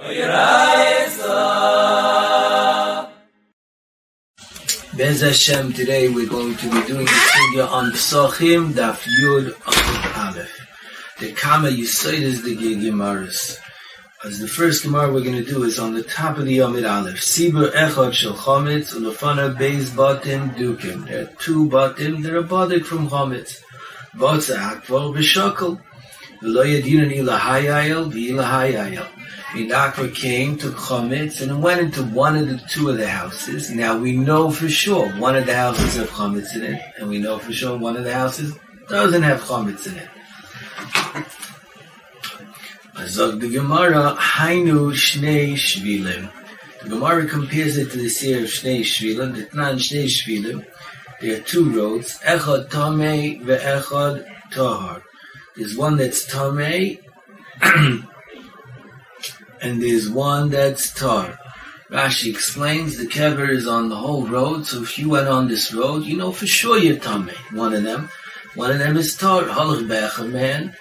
Bez Hashem, today we're going to be doing the figure on Psachim, Daf Yud Amud Aleph. The Kama Yisoid is the Gemaras. As the first Gemara we're going to do is on the top of the Amud Aleph. Sibur Echad Shel Chometz, Ulafana Beis Batim Dukim. There are two Batim, they're a Badik from Chometz. Batza Akvar B'Shakal. V'lo Yadinan Ilahayayel, V'Ilahayayel. Minakra came, took chametz, and went into one of the two of the houses. Now we know for sure one of the houses have chametz in it, and we know for sure one of the houses doesn't have chametz in it. Azog the Gemara, Hainu Shnei Shvilim. The Gemara compares it to the seer of Shnei Shvilim, the Tnan Shnei Shvilim. There are two roads, Echad Tamei ve'Echad Tahar. There's one that's Tamei, and there's one that's tar. Rashi explains the kever is on the whole road, so if you went on this road, you know for sure you're tame. One of them, one of them is tar. Halach be'echa man,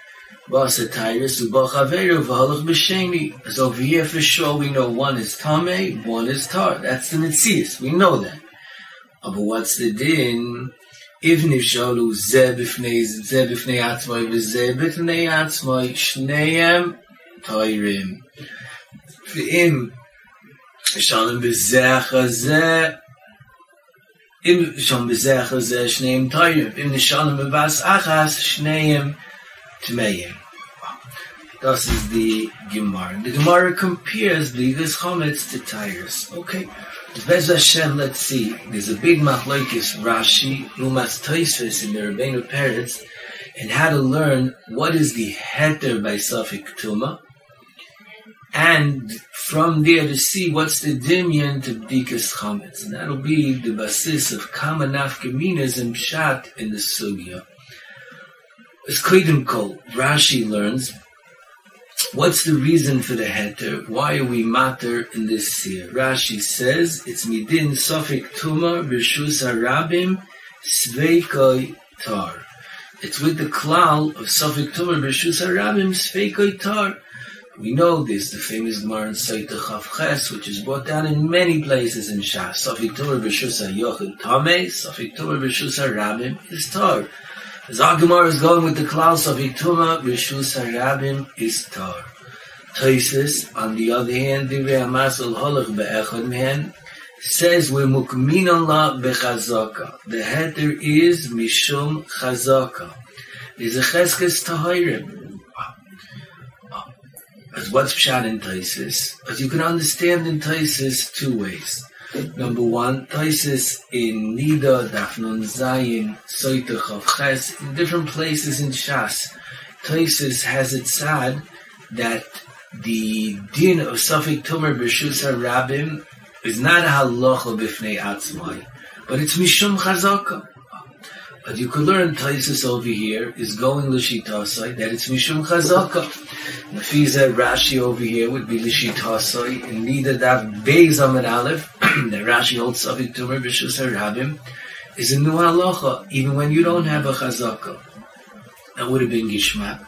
v'asa tyrus u'bachaveru v'halach b'sheni. So over here for sure we know one is tame, one is tar. That's the mitzias. We know that. But what's the din? אבני שאלו זה בפני זה בפני עצמוי וזה בפני עצמוי שניהם תוירים ואם שאלו בזה אחר זה אם שאלו בזה אחר זה שניהם תוירים אם נשאלו בבס אחר שניהם תמיים Das is the Gemara. The Gemara compares the Ligas Chometz to tires. Okay. Bez Hashem, let's see. There's a big machlokes Rashi, Umas Toisves in the Rebbeinu Peretz, and how to learn what is the heter by Sufik Tuma, and from there to see what's the dimyan to bdikas chametz, and that'll be the basis of kama nafkaminas and pshat in the sugya. As Kodim Kol, Rashi learns, what's the reason for the heter? Why are we matter in this seer? Rashi says, it's midin sofik tuma rishus harabim sveikoi tar. It's with the klal of sofik tuma rishus harabim sveikoi tar. We know this, the famous Gemara in Saita Chav which is brought down in many places in Shas. Safik Torah B'Shusa Yochid Tameh, Safik Torah B'Shusa Rabim is Tar. Gemara is going with the cloud, Safik Torah B'Shusa Rabim is Tar. Toises, on the other hand, Divrei Amasal Holach Be'echad Mehen, says we're mukmin Allah bechazaka. The header is mishum chazaka. There's a cheskes tahirim as what's pshat in Taisis, as you can understand in Taisis two ways. Number one, Taisis in Nida, Dafnun Zayin, Soitach of Ches, in different places in Shas. Taisis has it sad that the din of Safik Tumer B'Shus HaRabim is not a halacha b'fnei atzmai, but it's mishum chazaka. But you could learn Taisus over here is going Lishitasai, that it's Mishum Chazaka. Nafiza Rashi over here would be Lishitasai, and neither that Beis Amid Aleph, that Rashi holds Safik Tumor Bishus Harabim, is a new halacha, even when you don't have a Chazaka. That would have been Gishmak.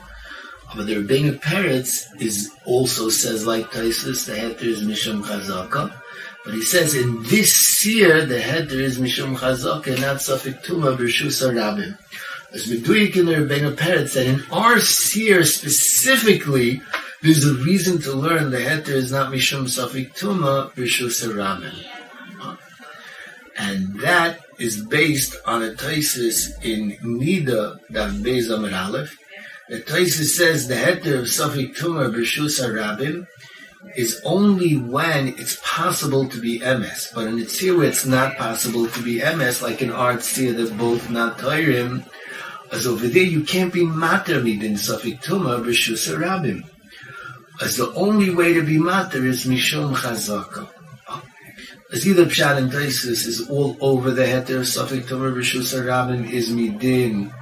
But the Rebbeinu Peretz is also says like Taisus, the heter is Mishum Chazaka. But he says in this seer the header is Mishum Chazak and not Safik Tuma B'Rshus Rabim. As Meduik the Rebbeinu Peretz that in our seer specifically, there's a reason to learn the header is not Mishum Safik Tuma B'Rshus Rabim. And that is based on a thesis in Nida that Beis Amar Aleph. The thesis says the header of Safik Tuma B'Rshus Rabim is only when it's possible to be MS. But in a tzir it's not possible to be MS, like in our tzir that's both not Tairim, as over there you can't be mater midin safik tuma b'shus rabim. As the only way to be mater is mishum chazaka. As either pshat and taisus is all over the heter safik tuma b'shus rabim is midin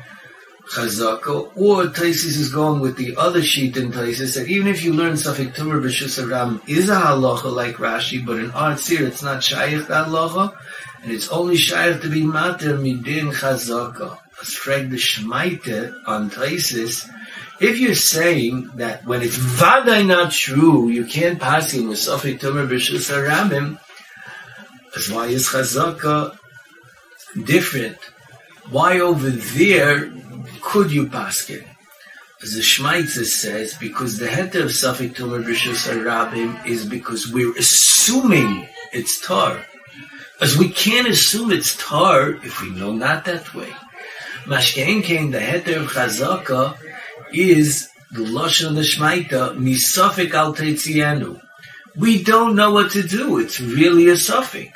Chazaka, or Taisis is going with the other sheet in Taisis that even if you learn Safik Tumar B'Shus Ram is a halacha like Rashi, but in our tzir it's not shaykh halacha, and it's only shaykh to be mater midin Chazaka. As Freg the Shmaite on Taisis, if you're saying that when it's vaday not true, you can't pass him with Sofik Tomer B'Shus HaRabim, that's why is Chazaka different? Why over there could you pass? As the Shmaitzer says, because the head of Safik Tomer B'Shus HaRabim is because we're assuming it's Tar. As we can't assume it's Tar if we know not that way. Mashkein came the head of Chazaka is the Lashon of the Shmaita, Misafik al. We don't know what to do. It's really a suffix.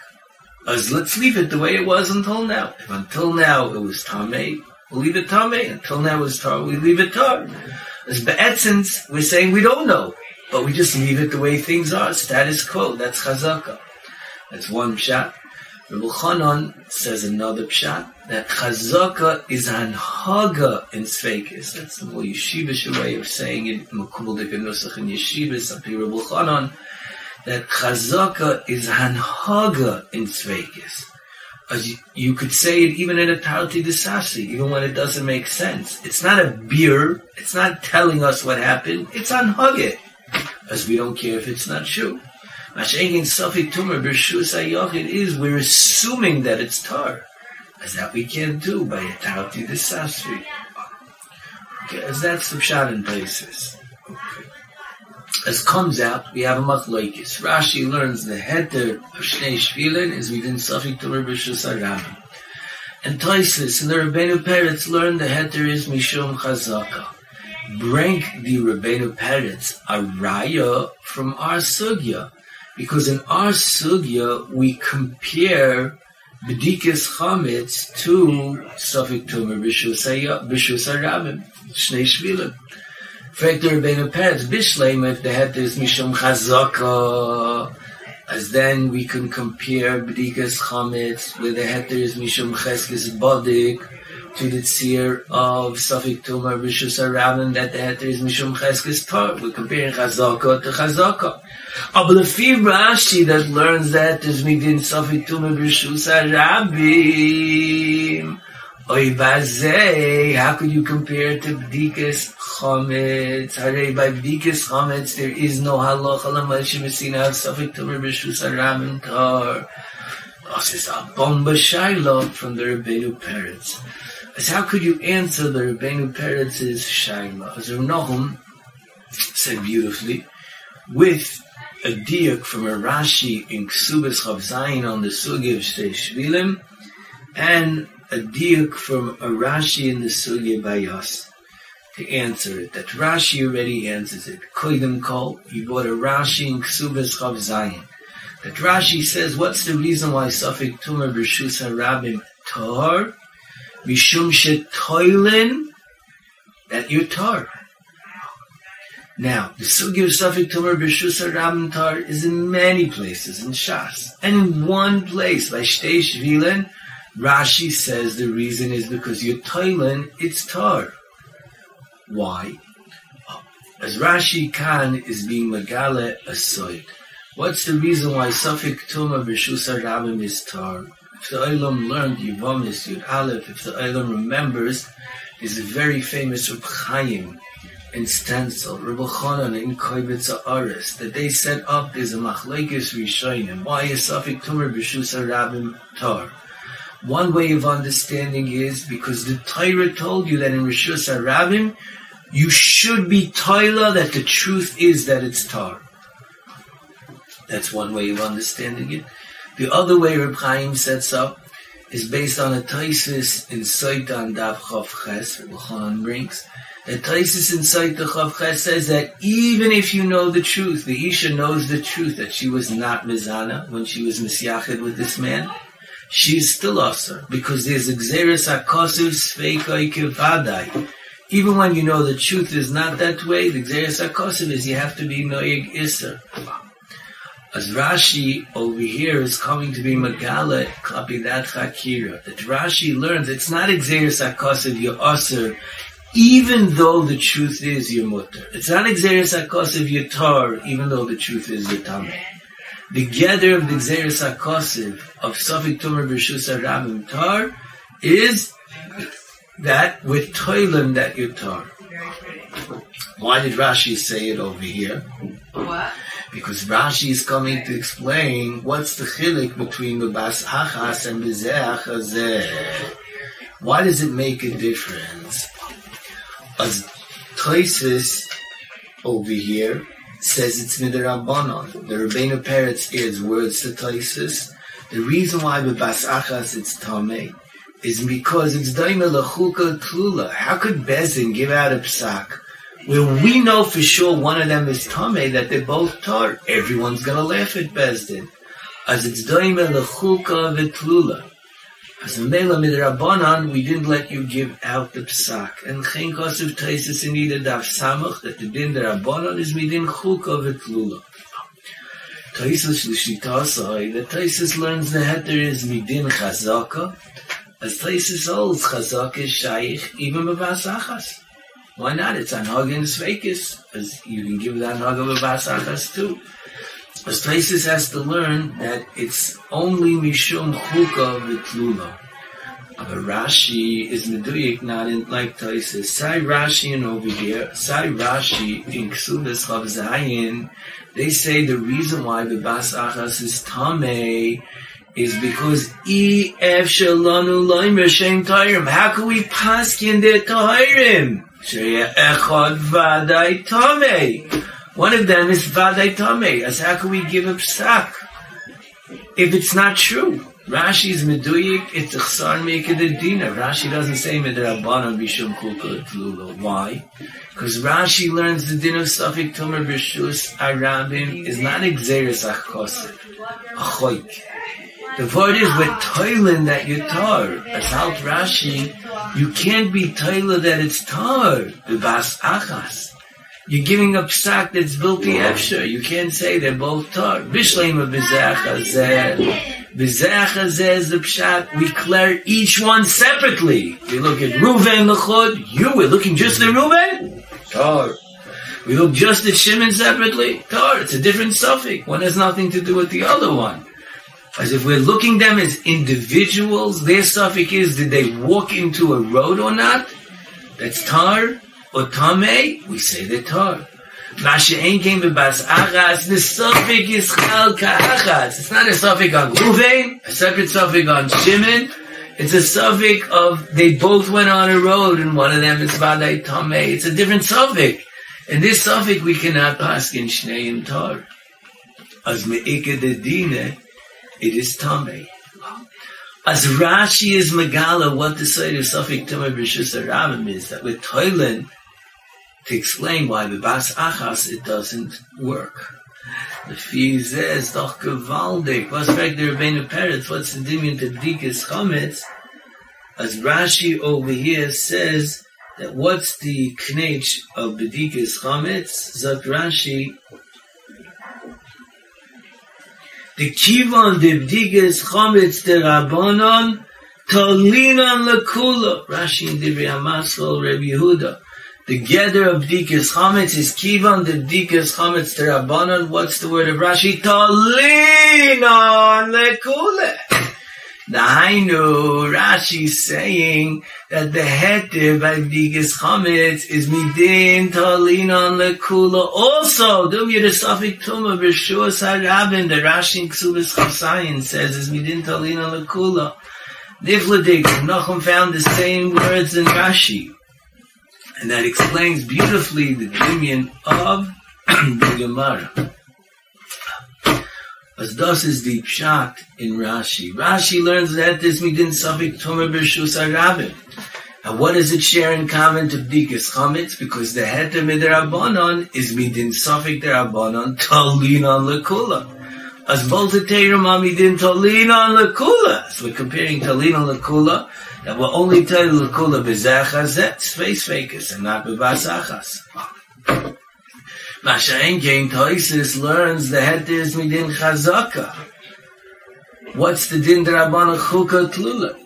As let's leave it the way it was until now. If until now it was Tameh, leave it Tameh. Until now it's Tar, we leave it Tar. As Be'etzins, we're saying we don't know. But we just leave it the way things are. Status quo. That's Chazaka. That's one shot. Rabbi Chanan says another pshat that chazaka is anhaga in sveikis. That's the more yeshivish way of saying it. Makubal de genusach in yeshivas. Api Rabbi Chanan that chazaka is anhaga in sveikis. As you, could say it even in a tarti desasi, even when it doesn't make sense. It's not a beer. It's not telling us what happened. It's anhaga. As we don't care if it's not true. Mashengin Safik Tumor B'Shus Ayochid is we're assuming that it's tar. As that we can't do by a Tauti the Sasri. Okay, as that's the shot in basis. As comes out, we have a machlokes. Rashi learns the heter of Shnei Shvilin is within Safik B'Shus Aramim. And Toisis and the Rabbeinu Peretz learn the heter is Mishum Chazaka. Bring the Rabbeinu Peretz a raya from our sugya because in our sugya we compare bedikas chametz to safik tumer b'shus harabim shnei shvilim. Der Rebbeinu Peretz bishleim if the head is mishum chazaka as then we can compare bedikas chametz with the head is mishum cheskes bodik to the tzir of Safik Tumar Rishus Harabim that the heter is Mishum Cheskes Tar. We're comparing Chazaka to Chazaka. Few Rashi that learns that is within Safik Tumar Rishus Harabim. How could you compare to Bdikas Chometz? Hare, by Bdikas Chometz, there is no halacha l'mashim esina of Safik Tumar Rishus Harabim Tar. This is a bomba shaila from the Rebbeinu Peretz. As how could you answer the Rebbeinu Peretz's shaila? As Rav Nahum said beautifully, with a diak from a Rashi in Ksubas Chav on the Sugi of Shtei and a diak from a Rashi in the Sugi Bayas to answer it. That Rashi already answers it. Koidim Kol, you bought a Rashi in Ksubas Chav Zayin. That Rashi says, what's the reason why Safik Tumar B'Shus HaRabim Tahar? Mishum Shetoilin, that you're tar. Now, the Sugi of Safik Tumar B'Shus HaRabim Tar is in many places in Shas. And in one place, by Shtei Shvilen, Rashi says the reason is because you're toilin, it's tar. Why? As Rashi Khan is being Megale Asoid. What's the reason why Safik Tumar B'Shus HaRabim is tar? If the Olam learned Yivamis Yud Aleph, if the Olam remembers, is a very famous Reb Chaim in Stencil, Reb Chanan in Koibetz Aris, that they set up is a Machlekes Rishonim. Why is Safik Tumar B'Shus HaRabim tar? One way of understanding is because the Torah told you that in Rishus HaRabim, you should be Toila that the truth is that it's tar. That's one way of understanding it. The other way Reb Chaim sets up is based on a Taisis in Saitan Dav Chav Ches, Reb brings. The Taisis in Saitan Chav Ches says that even if you know the truth, the Isha knows the truth that she was not Mizana when she was Misyachid with this man, she's still Asa, because there's Xeris HaKosiv Sveikai Kevadai. Even when you know the truth is not that way, the Xeris HaKosiv is you have to be Noyeg Isser as Rashi over here is coming to be Megala Klapidat Hakira, That Rashi learns it's not Exeris Akosav your Aser, even though the truth is your mutter. It's not Exeris Akosav your Tar, even though the truth is your Tameh. The gather of the Exeris Akosav of Safik Tumar B'Shus Rabim Tar is that with Toilim that you Tar. Why did Rashi say it over here? What? Because Rashi is coming to explain what's the chilik between the bas achas and bezeh achazeh. Why does it make a difference? As Toises over here says it's midrabanon. The Rebbeinu Peretz words to Toises. The reason why the bas achas it's tamei is because it's daima lachuka tlula. How could Bezin give out a psak where we know for sure one of them is tame that they're both tar? Everyone's gonna laugh at Bezdin. As it's daima lachuka v'tlula. As a mela midrabanan, we didn't let you give out the psak. And chen kosev taisis in either daf samach that the din derabanan is midin chuka v'tlula. Taisus l'shitasai, the Taisus learns the heter is midin chazaka, as Taisus holds chazaka is shaykh even b'vas achas. Why not? It's anhag and sveikis, as you can give that anhag b'vas achas too. As Taisus has to learn that it's only mishum chuka v'tlula. But Rashi is meduyik, not in, like Taisus. Sai Rashi and over here, Sai Rashi in Ksubas Chav Zayin, they say the reason why the Bas Achas is Tameh is because E F Shalanu Loimer Shem Tairim. How can we paskin their Tairim? Sheya Echad Vadai Tameh. One of them is Vadai Tameh. As how can we give a psak if it's not true? Rashi's meduyik, it's a chsar meked dina. Rashi doesn't say midrabanan bishum kulka tlula. Why? Because Rashi learns the din of Safik Tomer Bishus Arabim is not exeris achkosik, achoik. The word is with toilin that you tar. As out Rashi, you can't be toiler that it's tar. The bas achas. You're giving a psak that's built the efsher. You can't say they're both tar. Bishleim of bizach B'zeh is the pshat. We clear each one separately. We look at Reuven lechod. You, we're looking just at Reuven. Tar. We look just at Shimon separately. Tar. It's a different suffix. One has nothing to do with the other one. As if we're looking them as individuals, their suffix is did they walk into a road or not? That's tar or tame. We say they're tar. Masha Ein came with Bas Achas, the suffix is Chal Ka'achas. It's not a suffix on Ruvain, a separate suffix on Shimon. It's a suffix of, they both went on a road and one of them is Vadai Tameh. It's a different suffix. And this suffix we cannot pass in Shnei and Tar. As Me'ike de Dine, it is Tameh. As Rashi is Megala, what the side of suffix Tameh B'Shus Arabim is, that with Toilen, to explain why the Bas Achas it doesn't work. The fee says doch gewaldig. Was fragt der Rebbeinu Peretz? What's the dimion to Bdikas Chametz? As Rashi over here says that what's the knech of Bdikas Chametz? Zot Rashi the kivon de Bdikas Chametz de Rabbanon Tolinan lekula. Rashi in Divrei Amaskol Rabbi Yehuda. The gather of Dikas Chametz is Kivan, the Dikas Chametz to Rabbanon. What's the word of Rashi? Talinon lekule. Nahainu, Rashi saying that the heter by Dikas Chametz is midin talinon lekula. Also, do you the Safik Tuma B'Shua Sarabin, the Rashi in Ksubis Chasayin says is midin talinon lekula. Nifladik, Nachum found the same words in Rashi. And that explains beautifully the dominion of the Gemara. As thus is the pshat in Rashi. Rashi learns that this midin safik tomer b'shus arabim. And what does it share in common to bdikas chametz? Because the heter midrabanon is midin safik derabanon talin on lekula. As both the Teirim midin talin on lekula. So we're comparing talin on lekula that will only tell you l'kula b'zechazet, space fakers, and not b'basachas. Masha'en King Toisis learns the head is midin chazaka. What's the din drabana chuka tlula?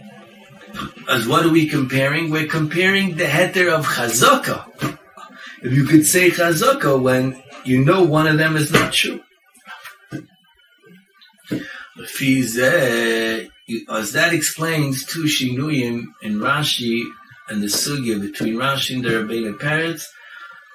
As what are we comparing? We're comparing the heter of chazaka. If you could say chazaka when you know one of them is not true. Fizeh, as that explains two shinuyim in Rashi and the sugya between Rashi and the Rebbeinu Peretz,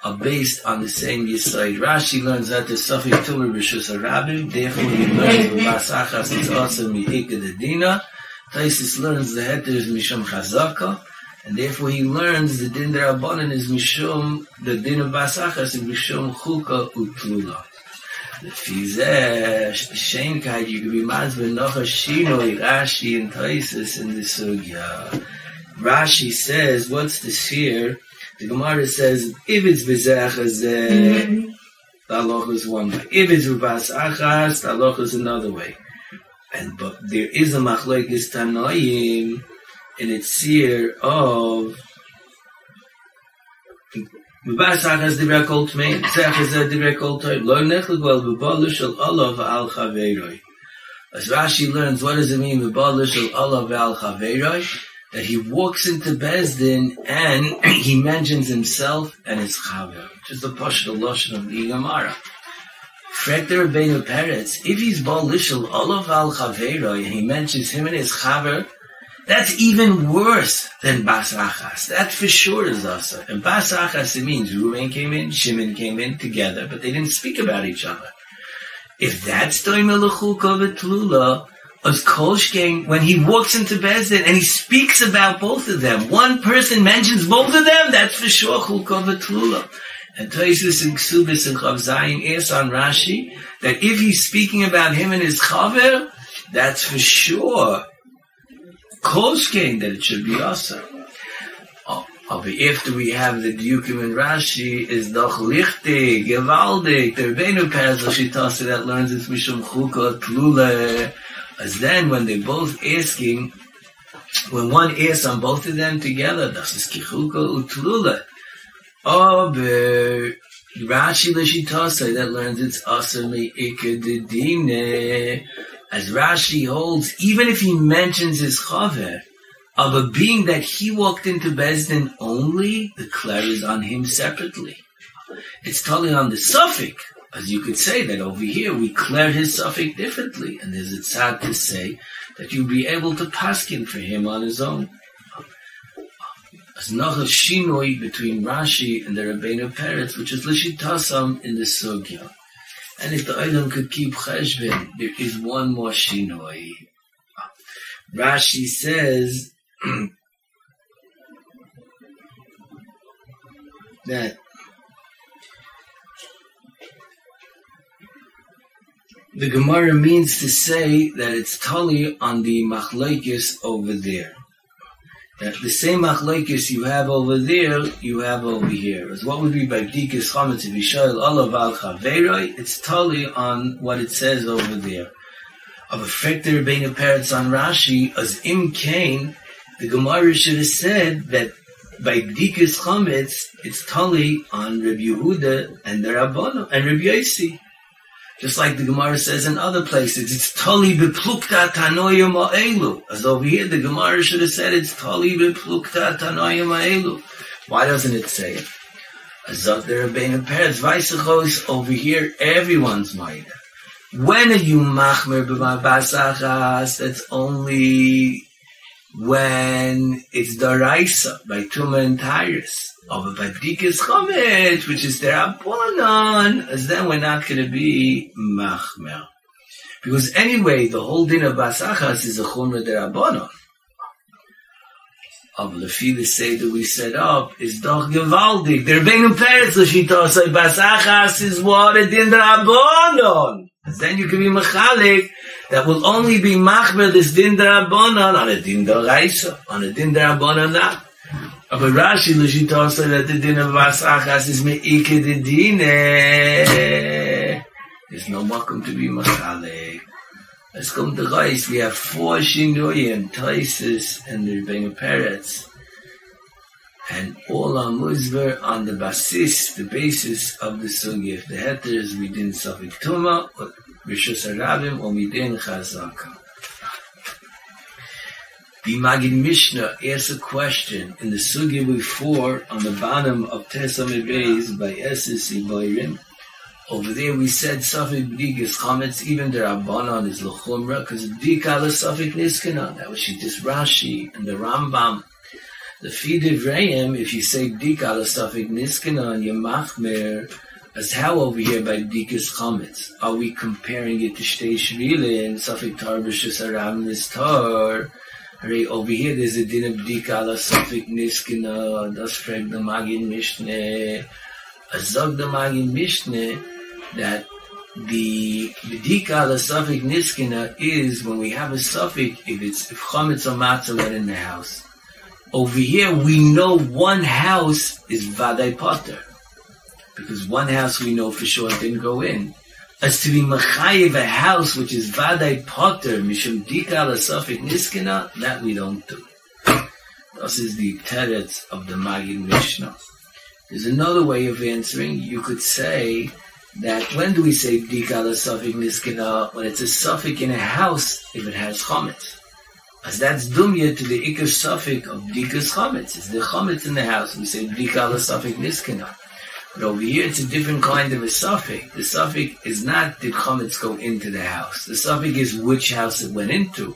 are based on the same Yisoid. Rashi learns that the Safik Tumor Rishus Arabim, therefore he learns the Basachas is also Mi'ika the Dina. Taisis learns the Heter is Mishum Chazaka, and therefore he learns the Din Derabanan is Mishum, the Din of Basachas is Mishum Chuka Utlula. לפי זה, שיינקייט, you could be mazbe noch a shinoi, Rashi and Taisis in the Sugya. Rashi says, what's this here? The Gemara says, if it's bezach as the halacha is one way. If it's rubas achas, the halacha is another way. And but there is a machlekes tanoim in its seer of Rubas achas divrei kol tmein, zech is a divrei kol toim, lo nechel gwel bebolu shel olav al chaveiroi. As Rashi learns, what does it mean, bebolu shel olav al chaveiroi? that he walks into Bezdin and he mentions himself and his chaver, is the Pashto Lashon of the Gemara. Frekter Rabbeinu Peretz, if he's Baal Lishal Olav al Chavero and he mentions him and his chaver, that's even worse than Bas Achas. That for sure is Asa. And Bas Achas, it means Ruben came in, Shimon came in together, but they didn't speak about each other. If that's Toimel Lechukah V'Tlula, as Kolshkein, when he walks into Bezdin and he speaks about both of them, one person mentions both of them, that's for sure Chulkov Tlula. And Toisus and Ksubis and Chav Zayin is on Rashi, that if he's speaking about him and his Chaver, that's for sure Kolshkein that it should be also. Oh, oh but after we have the Dukim and Rashi, is doch lichtig, gewaldig, der Benu Perez, Shitase that learns it's Mishum Chulkov Tlula, as then when they both asking, when one asks on both of them together, das ist kichuka utlula. Aber oh, Rashi l'shitasa that learns it's asa me'ikadidine. As Rashi holds, even if he mentions his chaver, of a being that he walked into Bezdin only, the cler is on him separately. It's totally on the suffix as you could say that over here we clear his suffix differently, and there's a sad to say that you'll be able to paskin for him on his own. As noch a shinoi between Rashi and the Rabbeinu Peretz, which is Lishitasam in the Sugya. And if the item could keep cheshbon, there is one more shinoi. Rashi says that the Gemara means to say that it's Tali on the machlekes over there. That the same machlekes you have over there, you have over here. As what would be by Bdikas Chametz if Yishael Olav al Chaveroi, it's totally on what it says over there. Of a Fekter being a parents on Rashi, as Im Kain, the Gemara should have said that by Bdikas Chametz, it's totally on Rabbi Yehuda and the Rabbono and Rabbi Yossi. Just like the Gemara says in other places, it's tali beplukta tanoya ma'elu. As over here, the Gemara should have said it's tali beplukta tanoya ma'elu. Why doesn't it say it? As of the Rebbeinu Peretz, Vaisachos, over here, everyone's mind. When are you machmer b'ma basachas? That's only when it's daraisa by Tuma and Tyrus. Over by Bdikas Chomet, which is their Abonon, as then we're not going to be Machmer. Because anyway, the whole din of Basachas is a Chumra der Abonon. Of Lefi the Seder we set up is doch gewaldig. Der Benu Peretz Lashita say Basachas is what a din der Abonon. Then you can be Mechalik that will only be Machmer this din der Abonon on a din der Reisa, on a din der Abonon not. Aber Rashi Lashita also that the din of Basachas is Me'ike de Dine. There's no welcome to be Machalik. Let's come to Reis. We have four Shinuyim, Taisis, and the Rebbeinu Peretz. And all are Muzver on the basis, the basis of the Sugi. If the heter is within Safik Tuma, Rishus Harabim, or within Chazaka. The Magid Mishnah asks a question in the Sugi before on the bottom of Tesam Beis by Esis Iboirim. Over there we said Safik B'digas Chametz, even the Rabbanon is L'chumra, because B'dika L'Safik Niskanon. That was Shittis Rashi and the Rambam. The feed of Rayim, if you say Dik ala Safik Niskana and Yamachmer, as how over here by Dikas Chametz? Are we comparing it to Shtei Shvile and Safik Tar Aram Nistar? Over here there's a din of Dik ala Safik Niskana, das fragt the Magid Mishneh, Azog the Magid Mishneh, that the B'dika ala Safik Niskana is when we have a Safik, if it's, if Chametz or Matzah went in the house. Over here, we know one house is Vadai Potter. Because one house we know for sure didn't go in. As to be Machayev, a house which is Vadai Potter, Mishum Dika ala Safik Niskana, that we don't do. This is the teretz of the Magid Mishnah. There's another way of answering. You could say that when do we say Dika ala Safik Niskana? When it's a Safik in a house, if it has Chometz. As that's dumya to the ikar suffix of dikas chametz. It's the chametz in the house. We say dika la suffix But over here, it's a different kind of a suffix. The suffix is not did chametz go into the house. The suffix is which house it went into.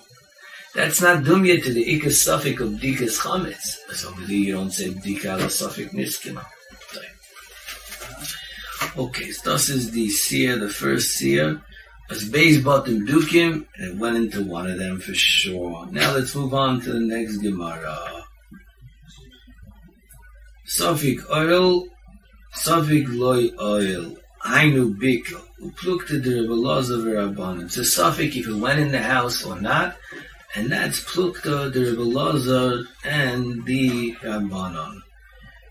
That's not dumya to the ikar suffix of dikas chametz. As over there, you don't say dika la suffix niskana. Okay, so this is the seer, the first seer as base bottom dukim, and it went into one of them for sure. Now let's move on to the next Gemara. Sofik oil, Sofik loy oil, Hainu bikel, uplukta de Rebbeloza v'Rabbanim. So Sofik if it went in the house or not, and that's plukta de Rebbeloza and the Rabbanon.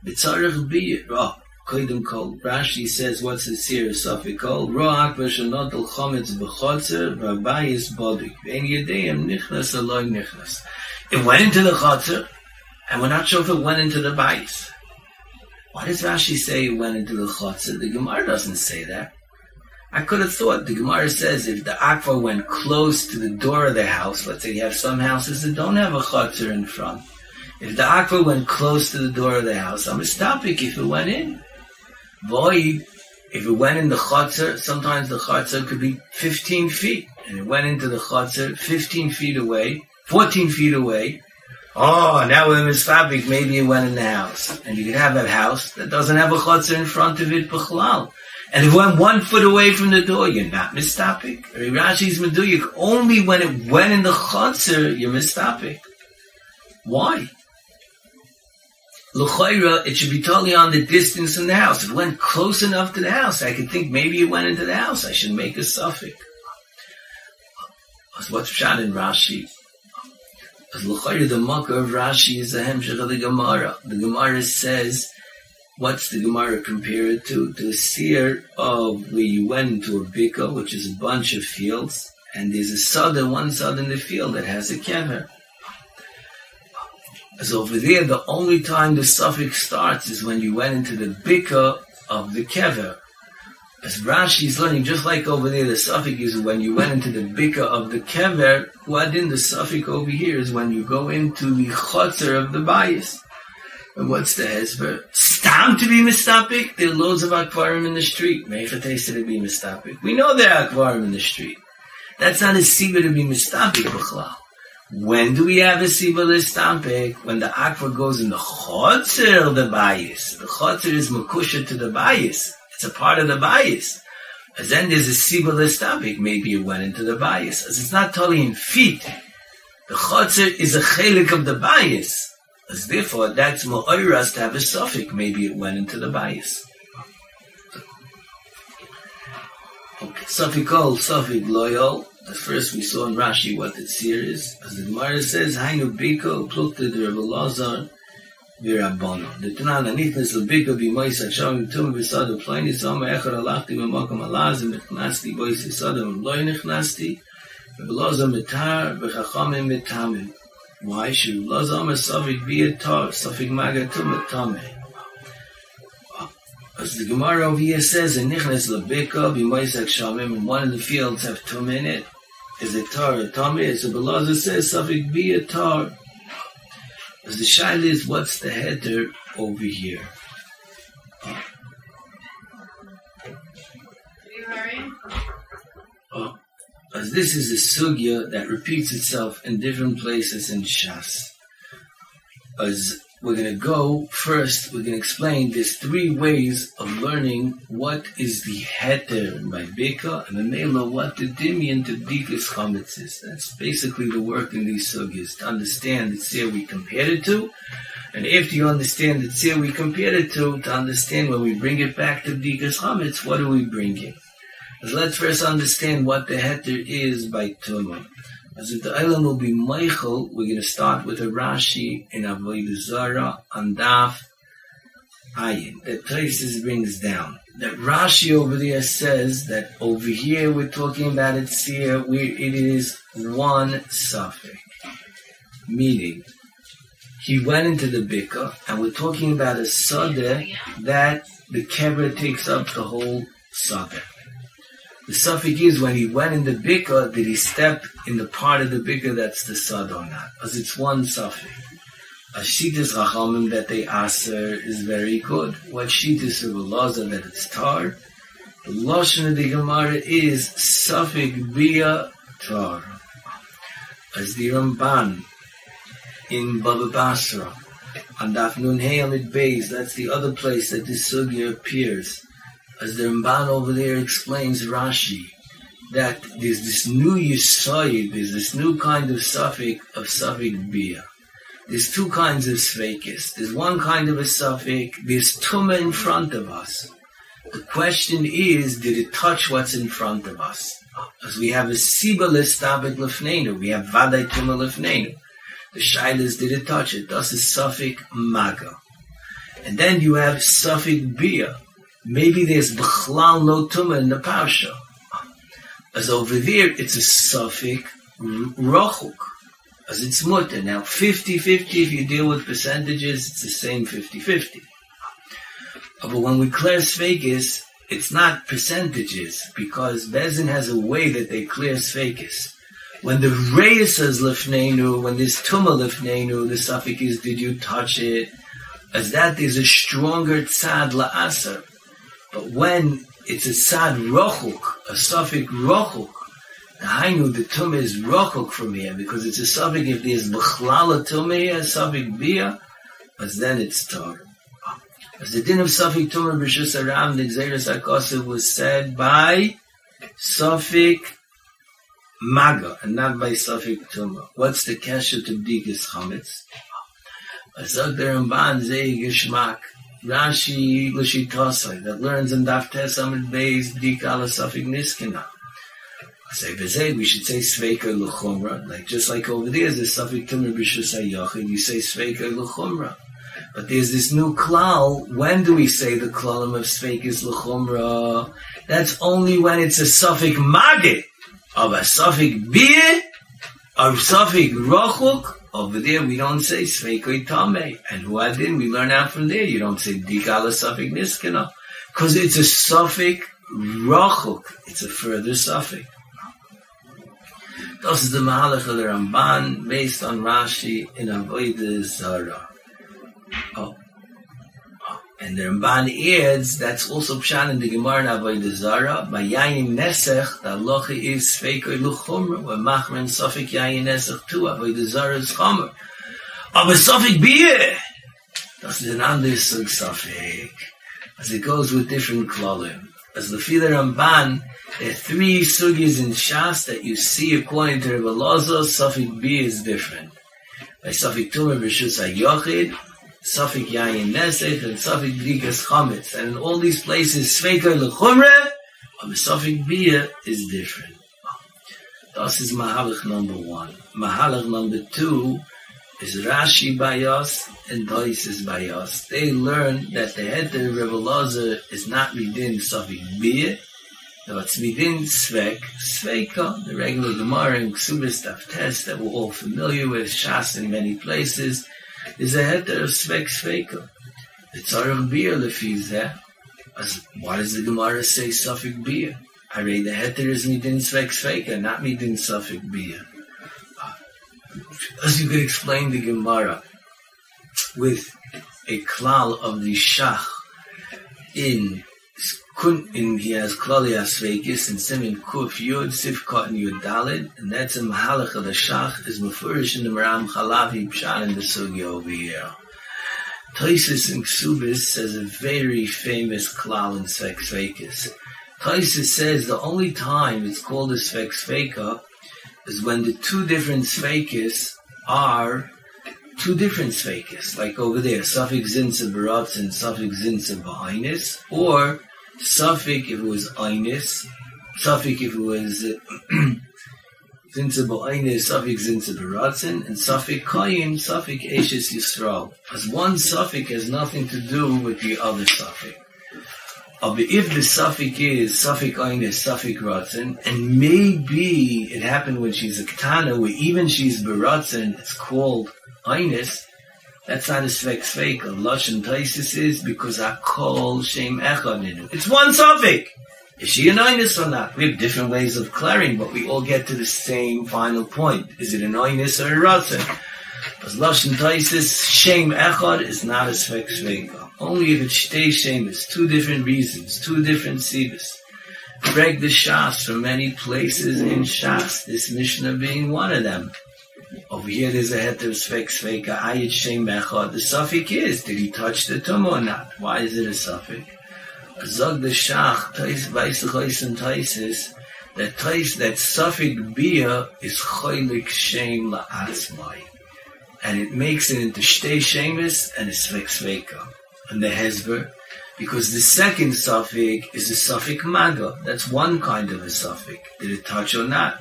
B'tzarech bi, oh, Koidim Kol. Rashi says, what's the serious suffix called? Ro'ak v'shanot al chometz b'chotzer v'abayis bodik. V'en yedeyim nichnas aloy nichnas. It went into the chotzer, and we're not sure if it went into the bayis. Why does Rashi say it went into the chotzer? The Gemara doesn't say that. I could have thought the Gemara says if the akva went close to the door of the house, let's say you have some houses that don't have a chotzer in front. If the akva went close to the door of the house, I'm a stopping if it went in. Void, if it went in the chutzner, sometimes the chutzner could be 15 feet, and it went into the chutzner 15 feet away, 14 feet away. Oh, now with misfabrik, maybe it went in the house. And you could have a house that doesn't have a chutzner in front of it, b'chlal. And if it went one foot away from the door, you're not mistapik. Rashi's meduyik, only when it went in the chutzner, you're mistapik. Why? L'chayra, it should be totally on the distance from the house. If it went close enough to the house, I could think maybe it went into the house. I should make a suffix. What's Pshat in Rashi? As l'chayra, the makkah of Rashi is the hemshech of the Gemara. The Gemara says, what's the Gemara compared to? To a seer of where you went into a bika, which is a bunch of fields, and there's a sod, one sod in the field that has a kever. As over there, the only time the suffix starts is when you went into the bika of the kever. As Rashi is learning, just like over there, the suffix is when you went into the bika of the kever. Huadin, the suffix over here is when you go into the chotzer of the bias. And what's the hezber? Stam to be mistapik. There are loads of akvarim in the street. Meichatesa to be mistapik. We know there are akvarim in the street. That's not a siva to be mistapik. When do we have a Sibal Istampik? When the Akva goes in the Chotzer of the bias. The Chotzer is Makusha to the bias. It's a part of the bias. As then there's a Sibal Istampik. Maybe it went into the bias. As it's not totally in feet. The Chotzer is a chelik of the bias. As therefore, that's Ma'oiras to have a suffix. Maybe it went into the bias. Okay. Suffix called suffix loyal. At first we saw in Rashi what the tzir is. As the Gemara says, Hainu Biko, Plukta de Rebbe Lazar, the Rabbanu. The Tanah Nanit Nesel Bikha Bimai Sashom Tum Vesad Uplai Nisom Echar Alakti Mimokam Alaz and Nechnasti Boi Sisad and Loi Nechnasti and Loza Metar Vechachamim Metamim Why should Loza Amas Safik Biya Tav Safik Maga Tum Metamim As the Gemara over here says, and Nich Nesel Bikha Bimai Sashom one of the fields have two in is a tar, a Tamim? As the Beloza says, Safik a tar. As the shaila is, what's the header over here? Are you hurrying? Oh, as this is a sugya that repeats itself in different places in Shas. As we're going to go first, we're going to explain there's three ways of learning what is the heter by Bika and the Mela, what the Dimian to Dikas Chametz is. That's basically the work in these sugyas, to understand the tzir we compared it to, and after you understand the tzir we compared it to, to understand when we bring it back to Dikas Chametz, what are we bringing? So let's first understand what the heter is by Tumah. As if the island will be Michael, we're going to start with a Rashi in Avodah Zara on Daf Ayin. That Traces brings down. That Rashi over there says that over here we're talking about it here where it is one suffix. Meaning, he went into the Bika, and we're talking about a Sadeh that the Kebra takes up the whole suffix. The suffix is when he went in the bika, did he step in the part of the bika that's the sad or not? Because it's one suffix. A shitas rachamim that they aser is very good. What shitas of Elaza that it's tar? The lashon of the Gemara is suffix bia tar. As the Ramban in Baba Basra on Daf Nun Amid Beis, that's the other place that this sugya appears as the Ramban over there explains Rashi, that there's this new Yisoid, there's this new kind of suffix of suffix Bia. There's two kinds of Sveikis. There's one kind of a suffix, there's Tuma in front of us. The question is, did it touch what's in front of us? As we have a Siba Listabit Lefnenu, we have Vadai Tuma Lefnenu. The Shailas, did it touch it? Thus is suffix Maga. And then you have suffix Bia maybe there's b'chlal no tuma in the parsha. As over there, it's a suffix rochuk, as it's mutter. Now, 50-50, if you deal with percentages, it's the same 50-50. But when we clear Svegas, it's not percentages, because Bezin has a way that they clear Svegas. When the Reis says lefnenu, when there's tuma lefnenu, the suffix is, did you touch it? As that there's a stronger tzad la'asar. But when it's a sad rochuk, a suffix rochuk, the hainu, the tum is rochuk from here, because it's a suffix, if there's b'chlala tum here, a suffix bia, but then it's tar. As the din of suffix tum b'shus aram, the Xeris HaKosev was said by suffix maga, and not by suffix tumah. What's the kesha to b'dikas chametz? Azog der Ramban zei geschmack, Rashi Lashitosai that learns in Daf Tes Amid Beis Dikala Safik Niskina. Say Bezei, we should say Sveika L'chumra, like just like over there, there's Safik Timur B'Shus HaYachid, you say Sveika L'chumra. But there's this new klal. When do we say the klalim of Sveikis L'chumra? That's only when it's a suffix magit of a suffix bir, of suffix rochuk, over there, we don't say Sveikoi Tame. And Huadin, we learn out from there. You don't say Dikala Suffolk Niskana. Because it's a suffix Rachuk. It's a further suffix. This is the Mahalach of the Ramban based on Rashi in Avodah Zara. Oh. And the Ramban adds, that's also Pshan in the Gemara in Avodah Zara, by Yayin Nesech, the Allah is Feikoi Luchumra, where Machren Sofik Yayin Nesech too, Avodah Zara is Chomer. Aber Sofik Bier! Das ist ein Sofik. As it goes with different klolim. As the Fila Ramban, there are three sugis in Shas that you see according to Rebbe Lozo, Sofik Bier is different. By Sofik Tumah B'Shus HaYochid, Safik Yayin Nesech and Safik B'dikas Chametz. And in all these places, Sveika L'chumre, but the Safik Bia is different. This is Mahalach number one. Mahalach number two is Rashi Bayos and Doisis Bayos. They learn that the head of Rebbe Lazar is not within Safik Bia, no, it's within Svek, Sveika, the regular Gemara and Ksubis test that we're all familiar with, Shas in many places, is a heter svek sveka. The tzarech beer lefi zeh. As why does the Gemara say suffik beer? I read the heter is midin svek sveka, not midin suffik beer. As you could explain the Gemara with a klal of the shach in kun in he has klali asveikis and simin kuf yud sifkot and yud dalid and that's a mahalach of the shach is mafurish in the maram chalavi pshan in the sugi over here Toises in Ksubis says a very famous klal in Svek Svekis. Toises says the only time it's called a Svek Sveka is when the two different Svekis are two different Svekis. Like over there, Safik Zinsa Baratz and Safik Zinsa or Safik if it was Ainis, Safik if it was Zinsa Ba'ainis, Safik Zinsa Baratzen, and Safik Koyin, Safik Eshes Yisrael. As one Safik has nothing to do with the other Safik. Uh, but if the Safik is Safik Ainis, Safik Ratzen, and maybe it happened when she's a Ketana, where even she's Baratzen, it's called Ainis, that's not a Svek Svek. A Lashon Taisis is because I call Shem Echad It's one Safik! Is she an or not? We have different ways of clearing, but we all get to the same final point. Is it an or a Ratzin? As Lashon Taisis, Shem Echad is not a Svek Sveka. Only if it's Shtei Shem, it's two different reasons, two different Sivas. Break the Shas from many places in Shas, this Mishnah being one of them. Over here there's a heter svek sveka ayit shem echad. The suffix is, did he touch the tumah or not? Why is it a suffix? Zog the Shach, Tais Vaisachos and Taisis, that Tais, that Sufik Bia is Choylik Shem La'atzmai. And it makes it into Shtei Shemis and a Svek Sveka. And the Hezber, because the second suffix is a suffix maga. That's one kind of a suffix. Did it touch or not?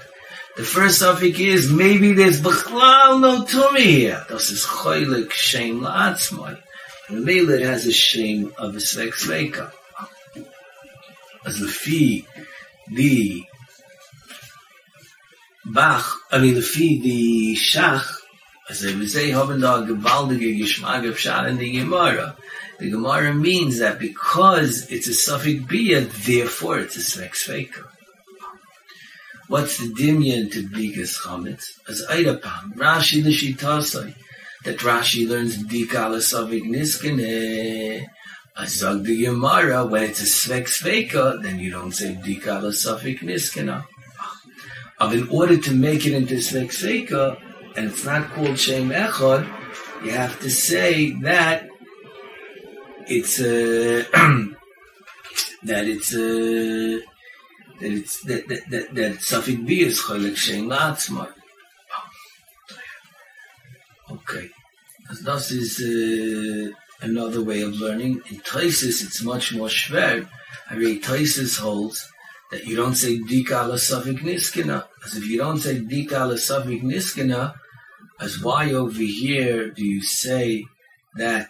The first suffix is maybe there's b'chlal no tumi here. Das is choylik shem la'atzmai. And maybe it has a shame of a svek sveka. as the fee the bach i mean the fee the shach as they would say haben da gewaltige geschmack of shal in the gemara the gemara means that because it's a suffix bia therefore it's a svek sveka what's the dimion to bigas chametz as aidapam rashi the shitasai that rashi learns dikala suffix niskene Azag the Gemara, when it's a svek sveka, then you don't say dika la safik niskena. But in order to make it into svek sveka, and it's not called shem echad, you have to say that it's a that it's a that it's that that that, that safik b is cholek shem la'atzma. Okay, as this is. Uh, another way of learning. In Taisis, it's much more schwer. I read Taisis holds that you don't say Dika ala Safik Niskina. As if you don't say Dika ala Safik Niskina, as why over here do you say that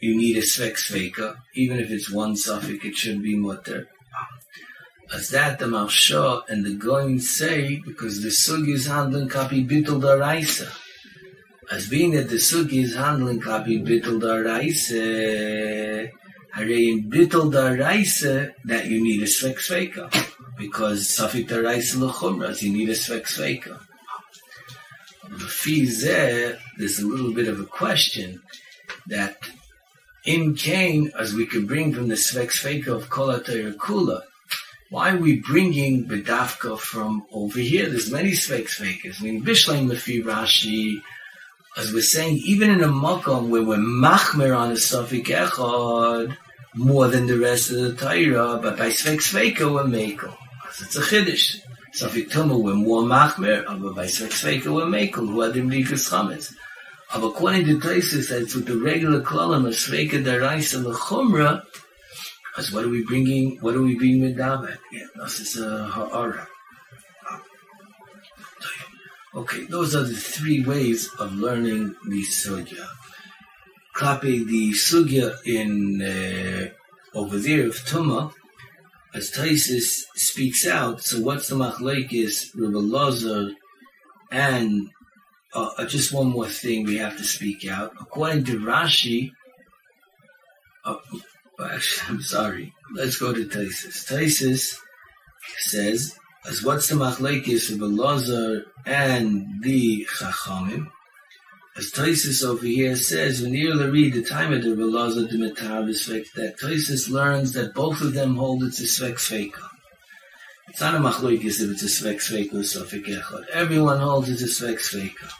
you need a Svek Sveka? Even if it's one Safik, it should be Mutter. As that the Marsha and the Goin say, because the Sugi is handling copy Bittul Daraisa. as being that the sugi is handling kapi bittul da reise hare in bittul da reise that you need a svek sveka because safik da reise lechumra you need a svek sveka fee there there's a little bit of a question that in Cain, as we could bring from the svek sveka of kola kula why are we bringing bedavka from over here there's many svek svekas I mean bishlein lefi rashi as we're saying, even in a makom where we're machmer on a safik echad more than the rest of the Torah, but by svek sveka we're mekel. It's a chiddush. Safik tumah we're more machmer, but by svek sveka we're mekel. Who adim likas chametz. But according to Taisus, that's with the regular kolam of sveka daraisa lechumra. As what are we bringing? What are we being medavet? Yeah, this is a ha'ara. Okay, those are the three ways of learning the sugya. Copy the sugya in uh, over there of Tuma, as Taisis speaks out. So what's the machlekes, Rabbi Lazar, and uh, just one more thing we have to speak out. According to Rashi, uh, I'm sorry. Let's go to Taisis. Taisis says as what's the machlekes of Elazar and the Chachamim? As Toisus over here says, when you read the time of the Elazar the Metar that Toisus learns that both of them hold it's a Svek Sveka. It's not a machlekes if it's a Svek Sveka or Sofik. Everyone holds it's a Svek Sveka.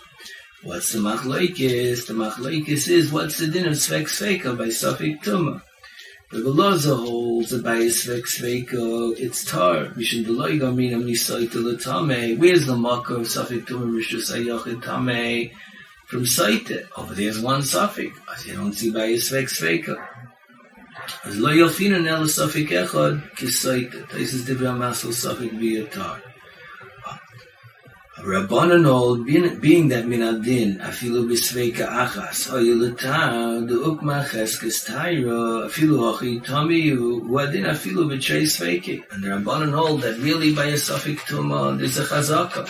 What's the machlokes? The machlokes is what's the din of svek sveka by safik tuma. The Veloza holds that by svek sveka it's tar. Mishum deloy gamin am nisay to the tame. Where's the makor of safik tuma rishus ayachid tame? From Saite. Over there's one suffix. As you don't see by svek sveka. As lo yofina nel safik echad ki Saite. This is the masal safik via tar. Rabbanan old, being, that min adin, afilu bisveika achas, o yuletar, the ukma cheskes taira, afilu hochi tomi, wadin afilu b'trei sveiki. And the Rabbanan old that really by a suffix tuma, there's a chazaka.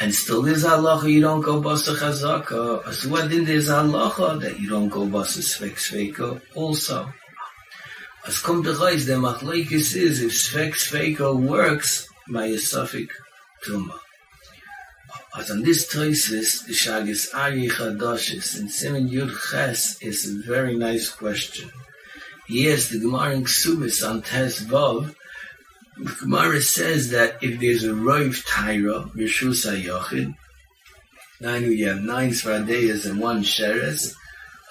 And still there's halacha, you don't go basa chazaka. As wadin there's halacha that you don't go basa svek sveika also. As come to chayz, the machlekes is, if svek sveika works by a suffix tuma. As on this thesis, the Shagis Ari Chadashis in Simon Yud Ches is a very nice question. Yes, the Gemara in Ksubis on Tes Vav, the Gemara says that if there's a Roiv Taira, Rishus HaYochid, nine, we have nine Svardeyas and one Sheres,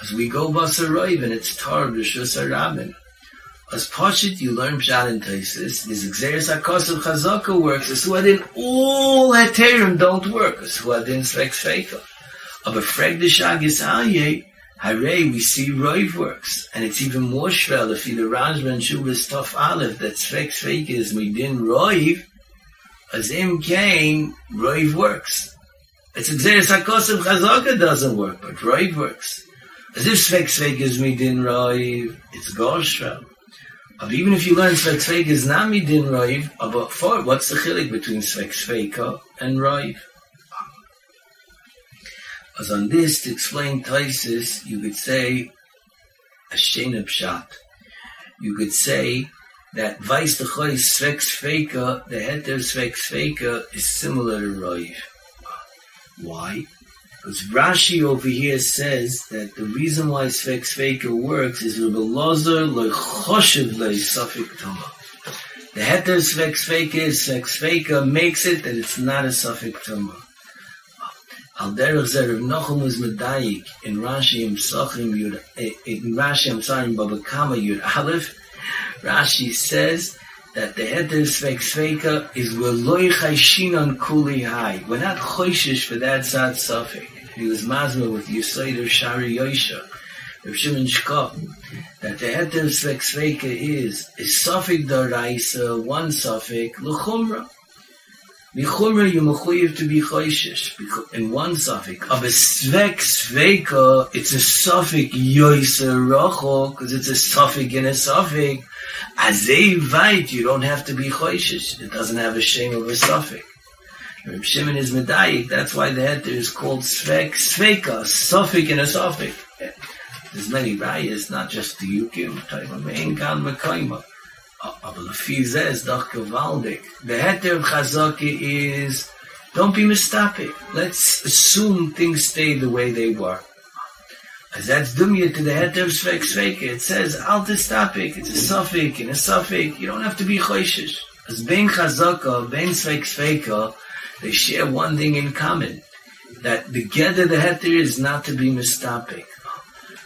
as we go Basa Roiv and it's Tar Rishus HaRabin. As Pashit, you learn Pshat and Taisis. This Xeris HaKosav Chazaka works. As Huadin, all Heterim don't work. As Huadin Svek Sveika. Of a Freg de Shagis Aye, Hare, we see Roiv works. And it's even more shvel if the Rajman Shubas Tov Aleph that Svek Sveika is Midin Roiv. As Im Kain, Roiv works. It's Xeris HaKosav Chazaka doesn't work, but Roiv works. As if Svek Sveika is Midin Roiv, it's Goshvel. But even if you learn Svek Sveika is not midin Roiv, but for what's the chilik between Svek Sveika and Roiv? As on this, to explain Taisis, you could say a Shena Pshat. You could say that Vais the Choy Svek Sveika, the heter Svek Sveika is similar to Roiv. Why? Because Rashi over here says that the reason why Svek Sveika works is Rebbe Lozer lo choshev le Safik Toma. The heter Svek Sveika is Svek makes it that it's not a Safik Toma. Al derech zer Reb Nochum was medayik in Rashi im Sochim Yud, eh, in Rashi, I'm sorry, in Baba Kama Yud Aleph, Rashi says that the heter Svek Sveika is Veloy Chayshinon Kuli Hai. We're not choishish for that sad Safik. He was mazma with Yisayder Shari Yosha, Rav Shimon Shkop, that the heter svek sveka is, is safik daraisa, one safik, l'chumra. L'chumra you mechuyev to be choishish, in one safik. Of a svek sveka, it's a safik yoisa rocho, because it's a safik in a safik. As they vait, you don't have to be choishish. It doesn't have a shame of a safik. Reb Shimon is medayik. That's why the heter is called svek, sveka, sofik and a sofik. There's many rayas, not just the yukim. Taima mein kan mekoima. Uh, Aber lefi doch gewaldig. The heter of chazaki is don't be mistapik. Let's assume things stay the way they were. As that's dumya to the heter of svek sveka. It says al tistapik. It's a sofik and a sofik. You don't have to be choishish. As ben chazaka, ben svek sveka, they share one thing in common that together the heter is not to be mistopic.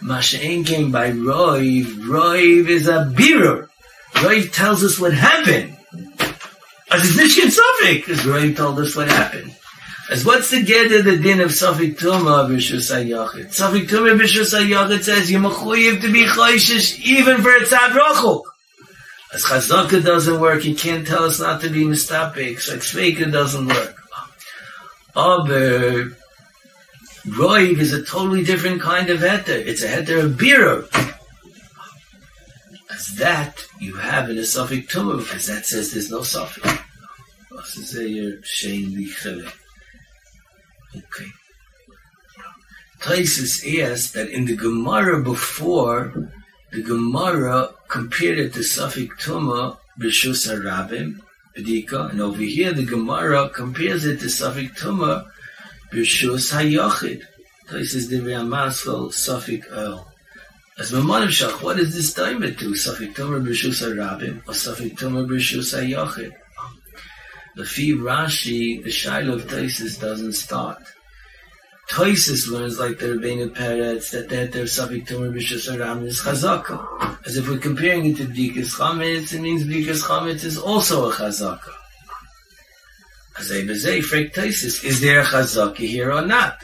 Masha'en came by Roiv. Roiv is a birur. Roiv tells us what happened. As it's Nishkin Sufik, because Roiv told us what happened. As what's together the din of Sufik Tuma B'Shus HaYachid? Sufik Tuma B'Shus HaYachid says you mechuyev to be choishish even for a tzad rochuk. As Chazaka doesn't work, he can't tell us not to be mistopic, So Tzveika doesn't work. Oh, Aber Roiv is a totally different kind of heter. It's a heter of biro. As that you have in a suffix tumah, because that says there's no uh, shame the Okay. Taisus asks that in the Gemara before, the Gemara compared it to suffix tumah b'shus harabim, And over here the Gemara compares it to Safik Tuma B'Shus HaYochid. Taisis Divrei HaMaskel Safik El. As Mamonim Shach, what is this time to? Safik Tuma B'Shus HaRabim or Safik Tuma B'Shus HaYochid? The Fi Rashi, the Shiloh of Taisis doesn't start. Toises learns like the Rebbeinu Peretz that that their Tumor Bishas Aram is Chazaka. As if we're comparing it to Bdikas Chametz, it means Bdikas Chametz is also a Chazaka. As I say, Frek Toises, is there a Chazaka here or not?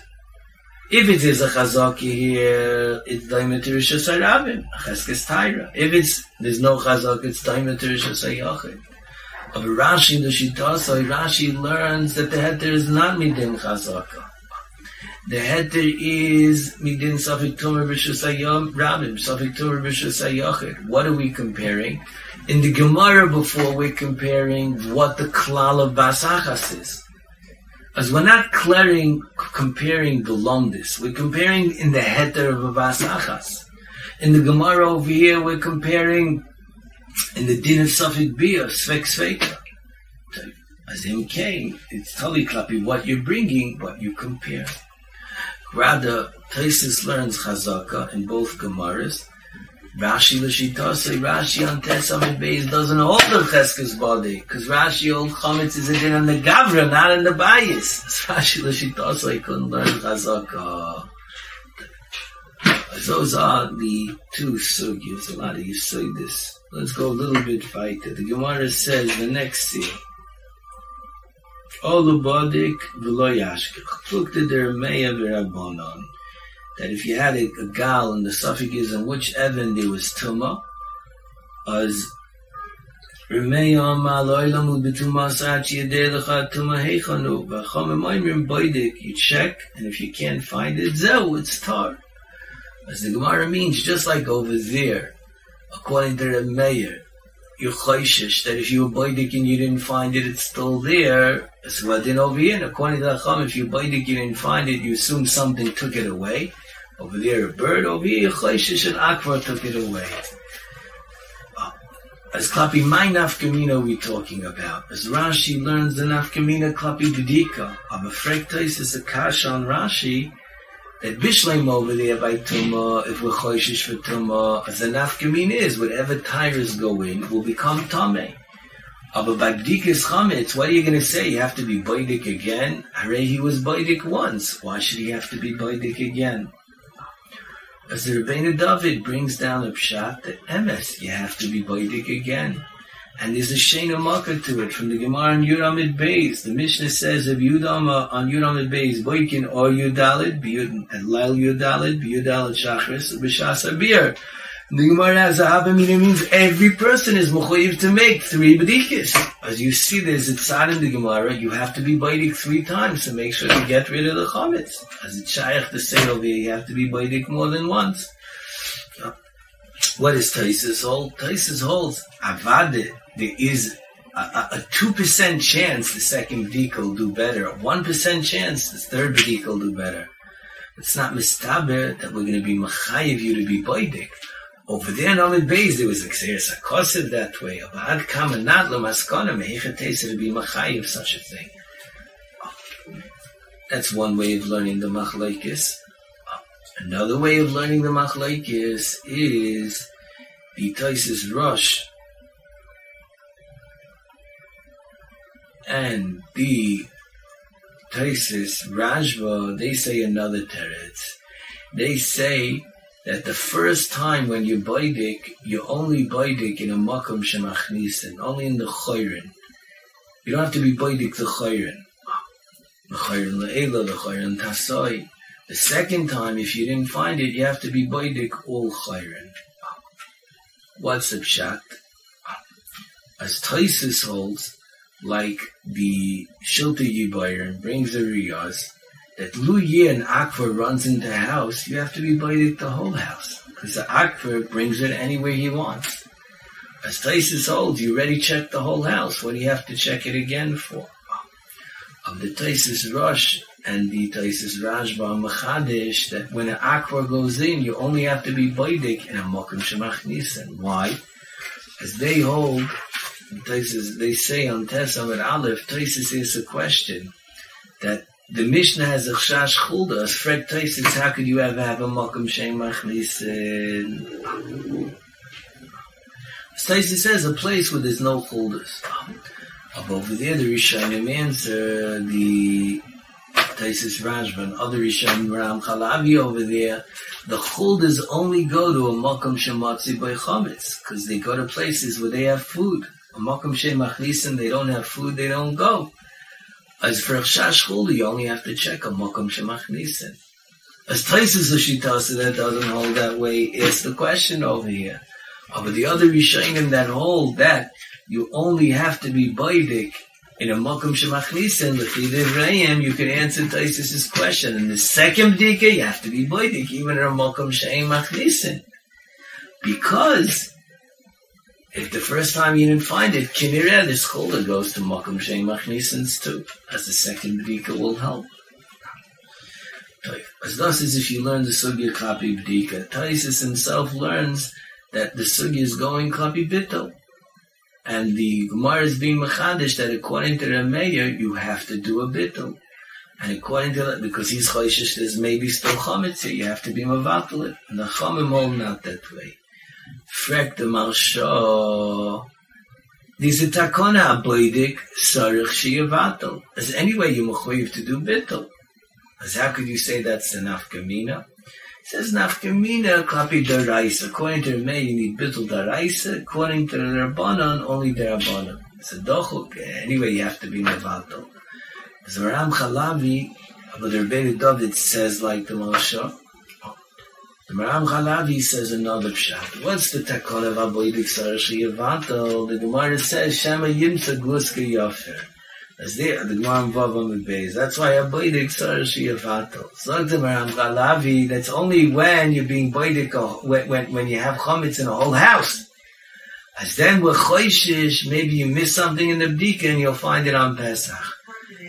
If it is a Chazaka here, it's Daimet Rishas Arabim, Cheskes Taira. If it's, there's no Chazaka, it's Daimet Rishas Ayachid. But Rashi, the Shita, Rashi learns that the heter is not Midin Chazaka. The heter is midin safik tomer b'shusayam rabim, safik tomer b'shusayachid. What are we comparing? In the Gemara before, we're comparing what the klal of basachas is. As we're not clearing, comparing the lomdis, we're comparing in the heter of basachas. In the Gemara over here, we're comparing in the din of safik bia, svek sveka. As him came, it's totally klapi what you're bringing, what you compare. Rather, Taisis learns Chazaka in both Gemaras. Rashi l'shita say Rashi on Tesam Beis doesn't hold the Cheskes body because Rashi old Chametz is in on the Gavra, not in the bias. Rashi l'shita say couldn't learn Chazaka. Those are the two sugyas. A lot of you say this. Let's go a little bit further. The Gemara says the next seal. Olubodik v'lo yashkech. Plukte der meya v'rabbonon. That if you had a, gal and the suffix is in which Evan there was tuma, as Remeyom aloilam ubituma sachi yedei tuma heichanu v'chom. You check, and if you can't find it, zeu, it's tar. As the Gemara means, just like over there, according to the mayor, you're chayshish, that if you were boidik and you didn't find it, it's still there. Then over here, according to the Chacham, if you boidik you didn't find it, you assume something took it away. Over there, a bird. Over here, chayshish and akvar took it away. Uh, as klapi my nafkamina we're talking about. As Rashi learns the nafkamina klapi bedika. Of a frektais is a kasha on Rashi that Bishleim over there by Tuma, if we're choishish for Tuma, as the nafkamin is, whatever tires go in will become Tame. But by Bdikas Chametz, what are you going to say? You have to be Baidik again? Hare, he was Baidik once. Why should he have to be Baidik again? As the Rebbeinu David brings down a pshat that Emes, you have to be Baidik again. And there's a Shena Makkah to it from the Gemara on Yuramid Beis. The Mishnah says of Yudama on Yuramid Beis, Boikin or Yudalid, and Lail Yudalid, Yudalid Shachris, B'Shas Abir. The Gemara has a Habamina means every person is Mechoyiv to make three B'dikis. As you see, there's a tzad in the Gemara, you have to be Baidik three times to make sure you get rid of the Chametz. As it's Shaykh to say over here, you have to be Baidik more than once. What is Taisus hold? Taisus holds Avade there is a two percent chance the second b'dika will do better, a one percent chance the third b'dika will do better. It's not mistaber that we're going to be machayev you to be boidik. Over there in Amid Beis, there was a xeris akosev that way. Abad kama not lemaskona mehichatesa to be machayev such a thing. That's one way of learning the machlaikis. Another way of learning the machlaikis is the Taisis Rush and the Taisis, Rajva, they say another teretz. They say that the first time when you baidik, you only baidik in a makom shemachnisen, only in the chayrin. You don't have to be baidik the chayrin. The chayrin le'ela, the chayrin tasai. The second time, if you didn't find it, you have to be baidik all chayrin. What's the pshat? As Taisis holds, like the Shilta Yibayr brings the Riyaz, that Lu and Akvar runs into the house, you have to be baited the whole house. Because the Akvar brings it anywhere he wants. As Taisis holds, you already checked the whole house. What do you have to check it again for? Of the Taisis Rush and the Taisis Rajba Machadish, that when an Akvar goes in, you only have to be Baidik in a Mokum Shemach Nisan. Why? As they hold Taisus, they say on Tesam at Aleph, Taisus is a question that the Mishnah has a chash chulda. As Fred Taisus, how could you ever have a makom shem machnisin? Taisus says a place where there's no chuldas. Up over there, the Rishonim answer the Taisis Rashban, other Rishon Ram Chalavi over there, the chulders only go to a makom shematzi by chametz because they go to places where they have food. A makom shemachnisim, they don't have food, they don't go. As for chash chulder, you only have to check a makom shemachnisim. As Taisis Ashitasa that doesn't hold that way, it's the question over here. But the other Rishonim that hold that you only have to be baidik in a makom shemachnisim, l'chidivrayim, you can answer Taisis' question. In the second dika, you have to be baidik, even in a makom shemachnisim. Because if the first time you didn't find it, kinireh, the scholar goes to makom shemachnisim too, as the second dika will help. As thus as if you learn the sugya copy bdika, Taisis himself learns that the sugya is going copy bittel. And the Gemara is being machadish that according to mayor, you have to do a bittul. And according to that, because he's choishish, there's maybe still chametz here, you have to be mavatal. And the chamim all not that way. Frek the marsha. Are takona aboidik, sarich shiyavatal. As anyway, you mechoyiv to do bittul. As how could you say that's an afkamina? says nafkamina klapi daraisa. According to the May, you need bittul daraisa. According to the Rabbanon, only derabanan. It's a dochuk. Anyway, you have to be mevato. As Ram Chalavi, the Rebbeinu David says like the Moshe. The Maram Chalavi says another pshat. What's the takon of Aboidik Sarashi Yavato? The Gemara says Shema Yimsa Gluska Yofer. As there, the Gemara Vav on the That's why a boidik sarashi. So the Maram Chalavi, that's only when you're being boidik, uh, when, when, when you have chametz in a whole house. As then with choishish, maybe you miss something in the bdika and you'll find it on Pesach.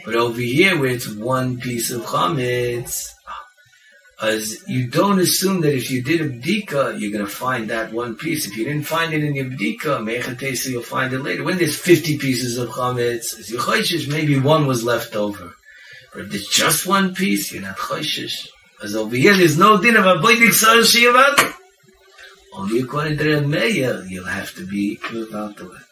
But over here where it's one piece of chametz, as you don't assume that if you did a bdika, you're going to find that one piece. If you didn't find it in your bdika, mechatesa, you'll find it later. When there's 50 pieces of chametz, as you choishish, maybe one was left over. But if there's just one piece, you're not choishish. As over here, there's no din of a boidik sar shiavad. Only according to the mayor, you'll have to be without the it.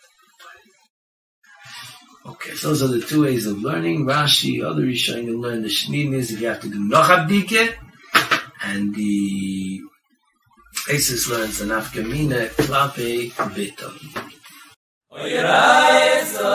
Okay, so those are the two ways of learning. Rashi, other Rishonim learn the Shnin is if you have to do Nochabdike, and the Aces learns an Afkamina Klape. Oyeraisa